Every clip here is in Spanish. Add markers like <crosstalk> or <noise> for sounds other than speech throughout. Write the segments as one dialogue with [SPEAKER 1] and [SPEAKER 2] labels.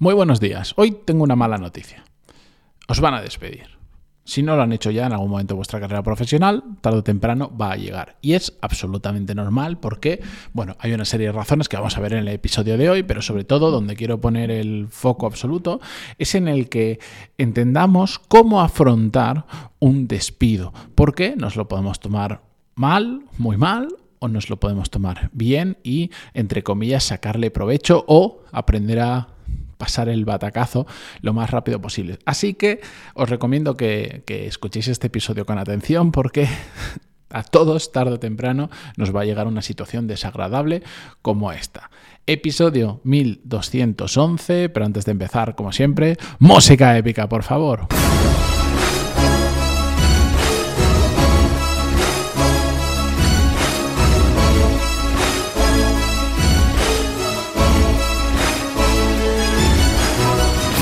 [SPEAKER 1] Muy buenos días. Hoy tengo una mala noticia. Os van a despedir. Si no lo han hecho ya en algún momento de vuestra carrera profesional, tarde o temprano va a llegar. Y es absolutamente normal porque, bueno, hay una serie de razones que vamos a ver en el episodio de hoy, pero sobre todo donde quiero poner el foco absoluto es en el que entendamos cómo afrontar un despido. Porque nos lo podemos tomar mal, muy mal, o nos lo podemos tomar bien y, entre comillas, sacarle provecho o aprender a pasar el batacazo lo más rápido posible. Así que os recomiendo que, escuchéis este episodio con atención porque <laughs> a todos, tarde o temprano, nos va a llegar una situación desagradable como esta. Episodio 1211, pero antes de empezar, como siempre, música épica, por favor.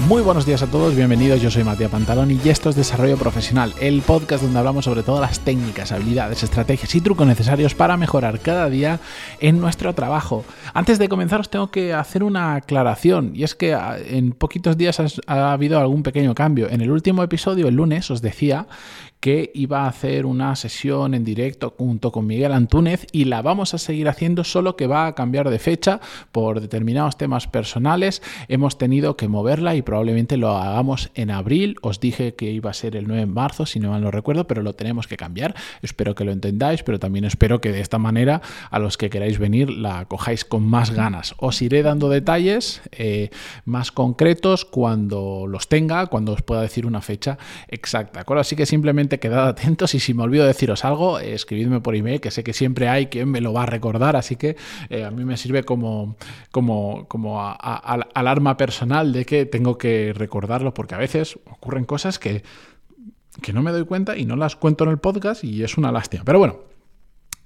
[SPEAKER 1] Muy buenos días a todos, bienvenidos, yo soy Matías Pantalón y esto es Desarrollo Profesional, el podcast donde hablamos sobre todas las técnicas, habilidades, estrategias y trucos necesarios para mejorar cada día en nuestro trabajo. Antes de comenzar os tengo que hacer una aclaración y es que ah, en poquitos días ha habido algún pequeño cambio. En el último episodio, el lunes, os decía que iba a hacer una sesión en directo junto con Miguel Antúnez y la vamos a seguir haciendo, solo que va a cambiar de fecha por determinados temas personales. Hemos tenido que moverla y probablemente lo hagamos en abril. Os dije que iba a ser el 9 de marzo, si no mal no recuerdo, pero lo tenemos que cambiar. Espero que lo entendáis, pero también espero que de esta manera a los que queráis venir la cojáis con más ganas. Os iré dando detalles eh, más concretos cuando los tenga, cuando os pueda decir una fecha exacta. Así que simplemente quedad atentos y si me olvido deciros algo, escribidme por email, que sé que siempre hay quien me lo va a recordar, así que eh, a mí me sirve como, como, como alarma personal de que tengo que recordarlo, porque a veces ocurren cosas que, que no me doy cuenta y no las cuento en el podcast y es una lástima. Pero bueno,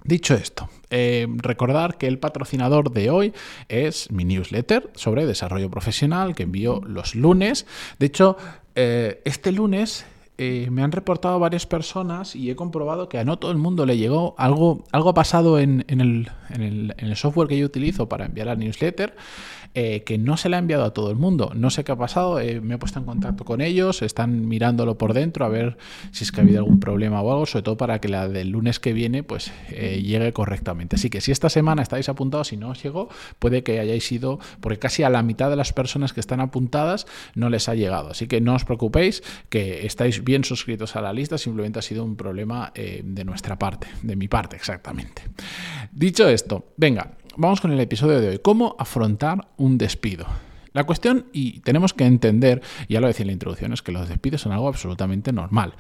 [SPEAKER 1] Dicho esto, eh, recordar que el patrocinador de hoy es mi newsletter sobre desarrollo profesional que envío los lunes. De hecho, eh, este lunes eh, me han reportado varias personas y he comprobado que a no todo el mundo le llegó algo, algo pasado en, el, software que yo utilizo para enviar la newsletter eh, que no se le ha enviado a todo el mundo. No sé qué ha pasado, eh, me he puesto en contacto con ellos, están mirándolo por dentro a ver si es que ha habido algún problema o algo, sobre todo para que la del lunes que viene pues llegue correctamente. Así que si esta semana estáis apuntados y no os llegó, puede que hayáis ido, porque casi a la mitad de las personas que están apuntadas no les ha llegado. Así que no os preocupéis, que estáis bien suscritos a la lista, simplemente ha sido un problema eh, de nuestra parte, de mi parte exactamente. Dicho esto, venga, vamos con el episodio de hoy. ¿Cómo afrontar un despido? La cuestión, y tenemos que entender, ya lo decía en la introducción, es que los despidos son algo absolutamente normal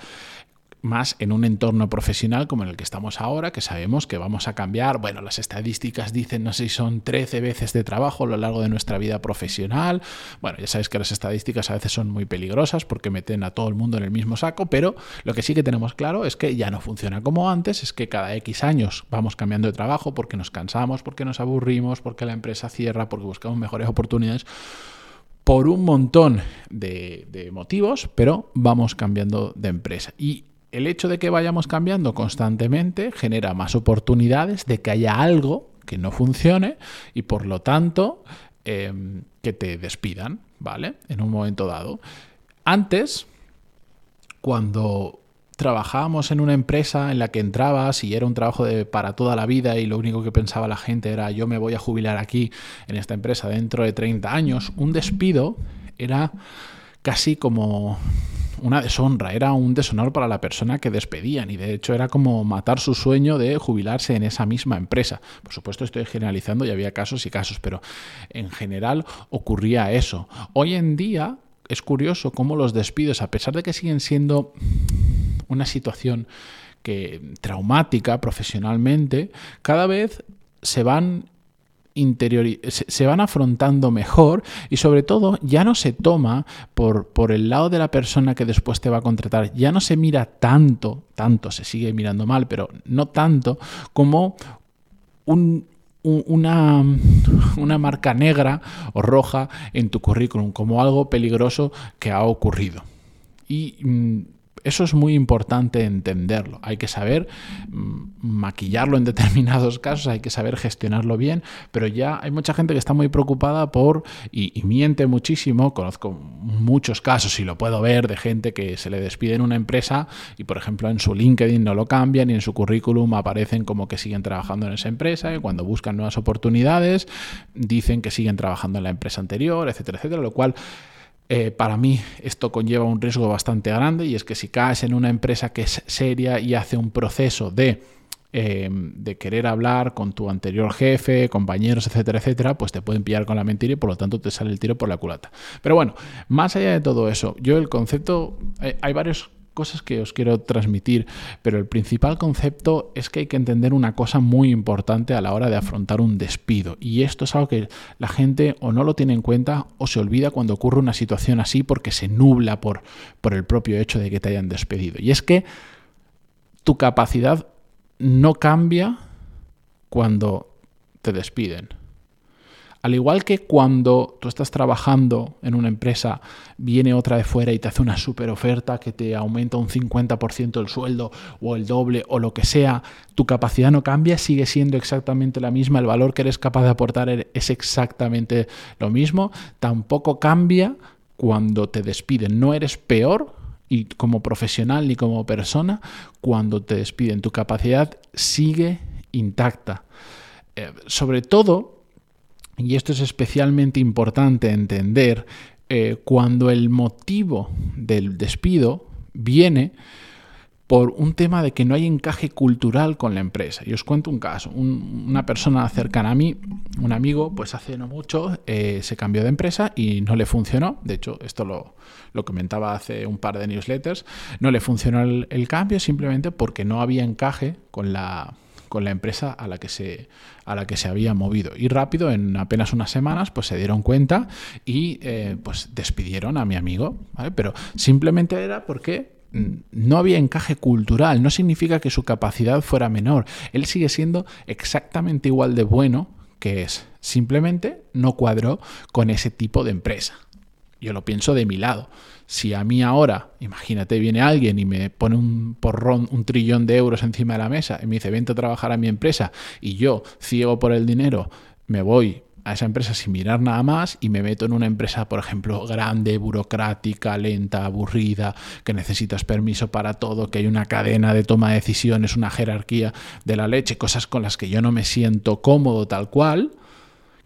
[SPEAKER 1] más en un entorno profesional como en el que estamos ahora, que sabemos que vamos a cambiar, bueno, las estadísticas dicen, no sé si son 13 veces de trabajo a lo largo de nuestra vida profesional, bueno, ya sabéis que las estadísticas a veces son muy peligrosas porque meten a todo el mundo en el mismo saco, pero lo que sí que tenemos claro es que ya no funciona como antes, es que cada X años vamos cambiando de trabajo porque nos cansamos, porque nos aburrimos, porque la empresa cierra, porque buscamos mejores oportunidades por un montón de, de, motivos, pero vamos cambiando de empresa. Y el hecho de que vayamos cambiando constantemente genera más oportunidades de que haya algo que no funcione y por lo tanto em, que te despidan, ¿vale? En un momento dado. Antes, cuando trabajábamos en una empresa en la que entrabas y era un trabajo de, para toda la vida y lo único que pensaba la gente era yo me voy a jubilar aquí en esta empresa dentro de 30 años, un despido era casi como una deshonra, era un deshonor para la persona que despedían y de hecho era como matar su sueño de jubilarse en esa misma empresa. Por supuesto estoy generalizando y había casos y casos, pero en general ocurría eso. Hoy en día es curioso cómo los despidos, a pesar de que siguen siendo una situación que traumática profesionalmente, cada vez se van se van afrontando mejor y sobre todo ya no se toma por, por el lado de la persona que después te va a contratar, ya no se mira tanto, tanto, se sigue mirando mal, pero no tanto como una, una marca negra o roja en tu currículum, como algo peligroso que ha ocurrido. Y mm, Eso es muy importante entenderlo. Hay que saber mm, maquillarlo en determinados casos, hay que saber gestionarlo bien, pero ya hay mucha gente que está muy preocupada por, y, miente muchísimo, conozco muchos casos y lo puedo ver de gente que se le despide en una empresa y por ejemplo en su LinkedIn no lo cambian y en su currículum aparecen como que siguen trabajando en esa empresa y cuando buscan nuevas oportunidades dicen que siguen trabajando en la empresa anterior, etcétera, etcétera, lo cual eh, para mí esto conlleva un riesgo bastante grande y es que si caes en una empresa que es seria y hace un proceso de, em, de querer hablar con tu anterior jefe, compañeros, etcétera, etcétera, pues te pueden pillar con la mentira y por lo tanto te sale el tiro por la culata. Pero bueno, más allá de todo eso, yo el concepto, eh, hay varios cosas que os quiero transmitir, pero el principal concepto es que hay que entender una cosa muy importante a la hora de afrontar un despido. Y esto es algo que la gente o no lo tiene en cuenta o se olvida cuando ocurre una situación así porque se nubla por, por el propio hecho de que te hayan despedido. Y es que tu capacidad no cambia cuando te despiden. Al igual que cuando tú estás trabajando en una empresa, viene otra de fuera y te hace una super oferta que te aumenta un 50% el sueldo o el doble o lo que sea, tu capacidad no cambia, sigue siendo exactamente la misma, el valor que eres capaz de aportar er, es exactamente lo mismo, tampoco cambia cuando te despiden, no eres peor y como profesional ni como persona cuando te despiden, tu capacidad sigue intacta. Eh, sobre todo y esto es especialmente importante entender eh, cuando el motivo del despido viene por un tema de que no hay encaje cultural con la empresa. Y os cuento un caso. una persona cercana a mí, un amigo, pues hace no mucho eh, se cambió de empresa y no le funcionó. De hecho, esto lo, comentaba hace un par de newsletters. No le funcionó el cambio simplemente porque no había encaje con la, empresa a la que se, a la que se había movido. Y rápido, en apenas unas semanas, pues se dieron cuenta y eh, pues despidieron a mi amigo. Pero simplemente era porque no había encaje cultural, no significa que su capacidad fuera menor. Él sigue siendo exactamente igual de bueno que es. Simplemente no cuadró con ese tipo de empresa. Yo lo pienso de mi lado. Si a mí ahora, imagínate, viene alguien y me pone un porrón, un trillón de euros encima de la mesa y me dice, vente a trabajar a mi empresa y yo, ciego por el dinero, me voy a esa empresa sin mirar nada más y me meto en una empresa, por ejemplo, grande, burocrática, lenta, aburrida, que necesitas permiso para todo, que hay una cadena de toma de decisiones, una jerarquía de la leche, cosas con las que yo no me siento cómodo tal cual,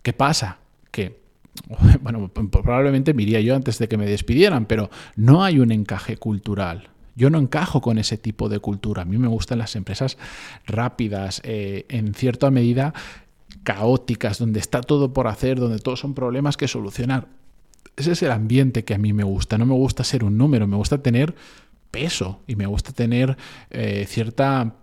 [SPEAKER 1] ¿qué pasa? Que <laughs> bueno, probablemente me iría yo antes de que me despidieran, pero no hay un encaje cultural. Yo no encajo con ese tipo de cultura. A mí me gustan las empresas rápidas, eh, en cierta medida caóticas, donde está todo por hacer, donde todos son problemas que solucionar. Ese es el ambiente que a mí me gusta. No me gusta ser un número, me gusta tener peso y me gusta tener eh, cierta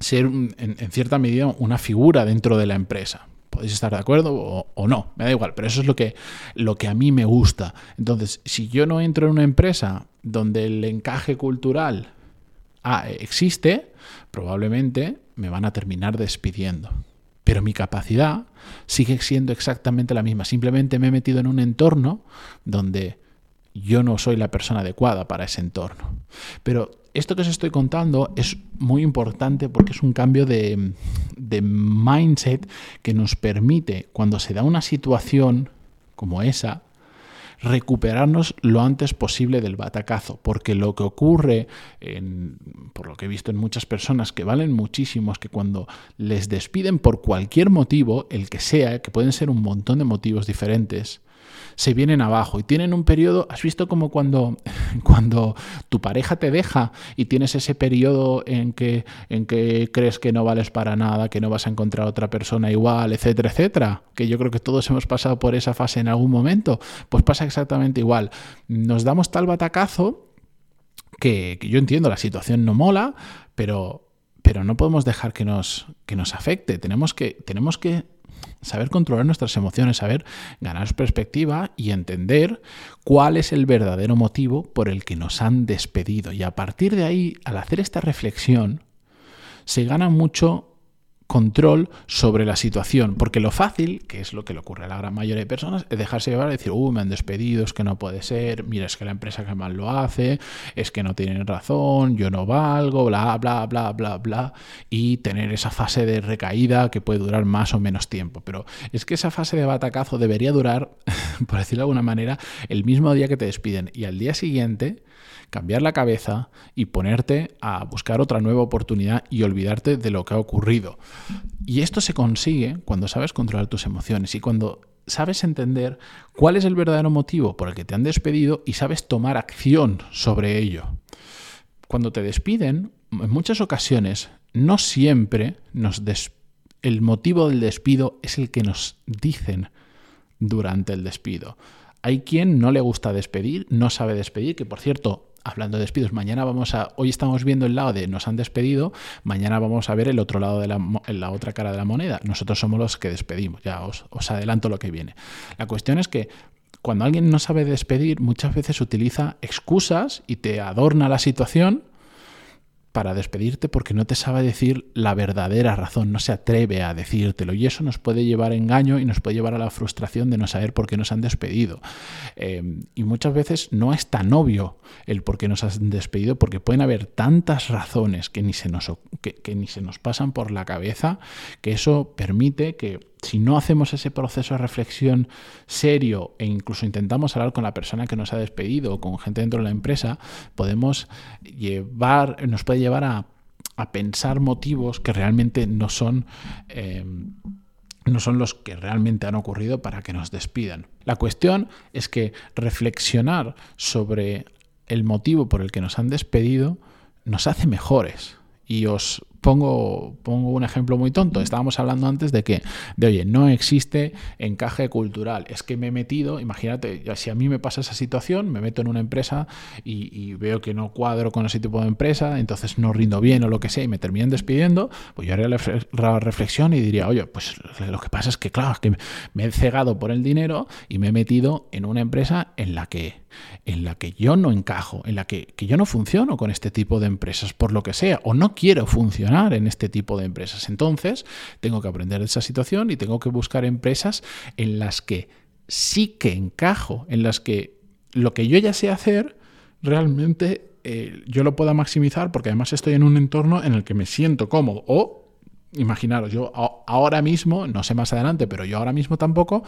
[SPEAKER 1] ser en, cierta medida una figura dentro de la empresa podéis estar de acuerdo o, no, me da igual, pero eso es lo que, lo que a mí me gusta. Entonces, si yo no entro en una empresa donde el encaje cultural ah, existe, probablemente me van a terminar despidiendo. Pero mi capacidad sigue siendo exactamente la misma. Simplemente me he metido en un entorno donde yo no soy la persona adecuada para ese entorno. Pero esto que os estoy contando es muy importante porque es un cambio de, mindset que nos permite, cuando se da una situación como esa, recuperarnos lo antes posible del batacazo, porque lo que ocurre, por lo que he visto en muchas personas que valen muchísimo, es que cuando les despiden por cualquier motivo, el que sea, que pueden ser un montón de motivos diferentes, se vienen abajo y tienen un periodo, has visto como cuando, <laughs> cuando tu pareja te deja y tienes ese periodo en que, en que crees que no vales para nada, que no vas a encontrar otra persona igual, etcétera, etcétera, que yo creo que todos hemos pasado por esa fase en algún momento, pues pasa exactamente igual. Nos damos tal batacazo que, que yo entiendo, la situación no mola, pero pero no podemos dejar que nos, que nos afecte. Tenemos que, tenemos que saber controlar nuestras emociones, saber ganar perspectiva y entender cuál es el verdadero motivo por el que nos han despedido. Y a partir de ahí, al hacer esta reflexión, se gana mucho control sobre la situación, porque lo fácil, que es lo que le ocurre a la gran mayoría de personas, es dejarse llevar y decir, uh, me han despedido, es que no puede ser, mira, es que la empresa que mal lo hace, es que no tienen razón, yo no valgo, bla, bla, bla, bla, bla, y tener esa fase de recaída que puede durar más o menos tiempo. Pero es que esa fase de batacazo debería durar, <laughs> por decirlo de alguna manera, el mismo día que te despiden y al día siguiente cambiar la cabeza y ponerte a buscar otra nueva oportunidad y olvidarte de lo que ha ocurrido. Y esto se consigue cuando sabes controlar tus emociones y cuando sabes entender cuál es el verdadero motivo por el que te han despedido y sabes tomar acción sobre ello. Cuando te despiden, en muchas ocasiones, no siempre nos el motivo del despido es el que nos dicen durante el despido. Hay quien no le gusta despedir, no sabe despedir, que por cierto, hablando de despidos, mañana vamos a, hoy estamos viendo el lado de nos han despedido, mañana vamos a ver el otro lado de la, la otra cara de la moneda. Nosotros somos los que despedimos, ya os, os adelanto lo que viene. La cuestión es que cuando alguien no sabe despedir, muchas veces utiliza excusas y te adorna la situación para despedirte porque no te sabe decir la verdadera razón, no se atreve a decírtelo y eso nos puede llevar a engaño y nos puede llevar a la frustración de no saber por qué nos han despedido. Eh, y muchas veces no es tan obvio el por qué nos han despedido porque pueden haber tantas razones que ni se nos, que ni se nos pasan por la cabeza que eso permite que si no hacemos ese proceso de reflexión serio e incluso intentamos hablar con la persona que nos ha despedido o con gente dentro de la empresa, podemos llevar, nos puede llevar a, pensar motivos que realmente no son... Em, no son los que realmente han ocurrido para que nos despidan. La cuestión es que reflexionar sobre el motivo por el que nos han despedido nos hace mejores. Y os Pongo, un ejemplo muy tonto. Estábamos hablando antes de que, de oye, no existe encaje cultural. Es que me he metido, imagínate, si a mí me pasa esa situación, me meto en una empresa y, veo que no cuadro con ese tipo de empresa, entonces no rindo bien o lo que sea y me terminan despidiendo, pues yo haría la reflexión y diría, oye, pues lo que pasa es que, claro, es que me he cegado por el dinero y me he metido en una empresa en la que en la que yo no encajo, en la que, yo no funciono con este tipo de empresas, por lo que sea, o no quiero funcionar en este tipo de empresas. Entonces, tengo que aprender de esa situación y tengo que buscar empresas en las que sí que encajo, en las que lo que yo ya sé hacer, realmente eh, yo lo pueda maximizar porque además estoy en un entorno en el que me siento cómodo o imaginaros, yo ahora mismo, no sé más adelante, pero yo ahora mismo tampoco,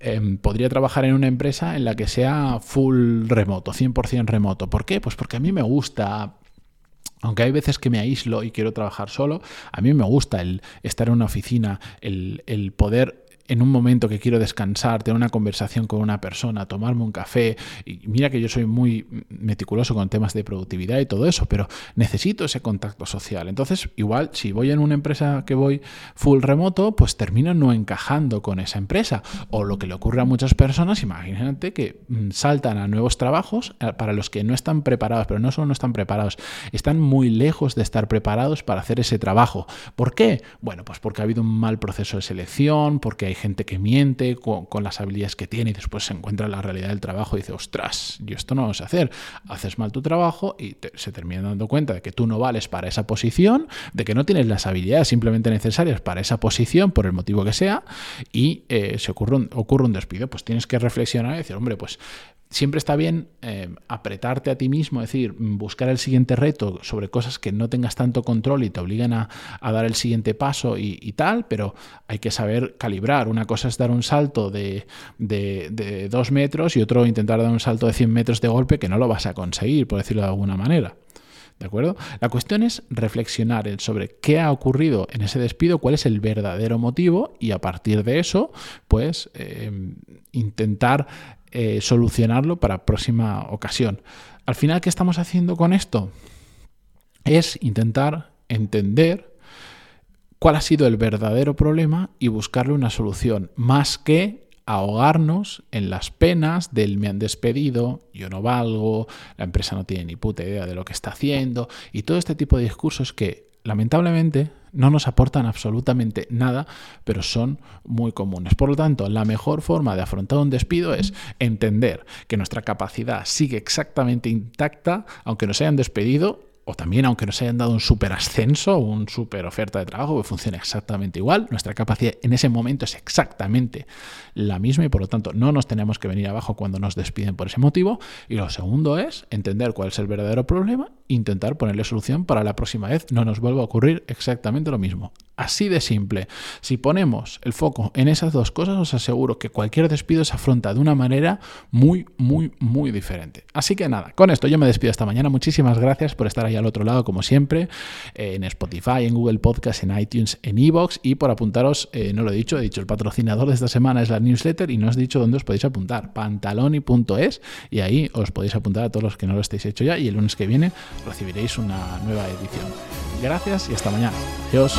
[SPEAKER 1] em, podría trabajar en una empresa en la que sea full remoto, 100% remoto. ¿Por qué? Pues porque a mí me gusta aunque hay veces que me aíslo y quiero trabajar solo, a mí me gusta el estar en una oficina, el, el poder en un momento que quiero descansar, tener una conversación con una persona, tomarme un café. Y mira que yo soy muy meticuloso con temas de productividad y todo eso, pero necesito ese contacto social. Entonces, igual, si voy en una empresa que voy full remoto, pues termino no encajando con esa empresa. O lo que le ocurre a muchas personas, imagínate que mm, saltan a nuevos trabajos eh, para los que no están preparados, pero no solo no están preparados, están muy lejos de estar preparados para hacer ese trabajo. ¿Por qué? Bueno, pues porque ha habido un mal proceso de selección, porque hay gente que miente con, las habilidades que tiene y después se encuentra en la realidad del trabajo y dice, ostras, yo esto no lo sé hacer. Haces mal tu trabajo y se termina dando cuenta de que tú no vales para esa posición, de que no tienes las habilidades simplemente necesarias para esa posición, por el motivo que sea, y eh, se ocurre un, ocurre un despido. Pues tienes que reflexionar y decir, hombre, pues siempre está bien eh, apretarte a ti mismo, es decir, buscar el siguiente reto sobre cosas que no tengas tanto control y te obligan a, dar el siguiente paso y, tal, pero hay que saber calibrar. Una cosa es dar un salto de, de, dos metros y otro intentar dar un salto de 100 metros de golpe que no lo vas a conseguir, por decirlo de alguna manera. ¿De acuerdo? La cuestión es reflexionar sobre qué ha ocurrido en ese despido, cuál es el verdadero motivo y a partir de eso, pues eh, intentar eh, solucionarlo para próxima ocasión. Al final, ¿qué estamos haciendo con esto? Es intentar entender cuál ha sido el verdadero problema y buscarle una solución, más que ahogarnos en las penas del me han despedido, yo no valgo, la empresa no tiene ni puta idea de lo que está haciendo y todo este tipo de discursos que lamentablemente no nos aportan absolutamente nada, pero son muy comunes. Por lo tanto, la mejor forma de afrontar un despido es entender que nuestra capacidad sigue exactamente intacta, aunque nos hayan despedido o también aunque nos hayan dado un super ascenso, un super oferta de trabajo, que funciona exactamente igual, nuestra capacidad en ese momento es exactamente la misma y por lo tanto no nos tenemos que venir abajo cuando nos despiden por ese motivo. Y lo segundo es entender cuál es el verdadero problema, intentar ponerle solución para la próxima vez no nos vuelva a ocurrir exactamente lo mismo. Así de simple. Si ponemos el foco en esas dos cosas, os aseguro que cualquier despido se afronta de una manera muy, muy, muy diferente. Así que nada, con esto yo me despido esta mañana. Muchísimas gracias por estar ahí al otro lado, como siempre, en Spotify, en Google Podcast, en iTunes, en Evox y por apuntaros, eh, no lo he dicho, he dicho, el patrocinador de esta semana es la newsletter y no os he dicho dónde os podéis apuntar, pantaloni.es y ahí os podéis apuntar a todos los que no lo estéis hecho ya y el lunes que viene recibiréis una nueva edición. Gracias y hasta mañana. Adiós.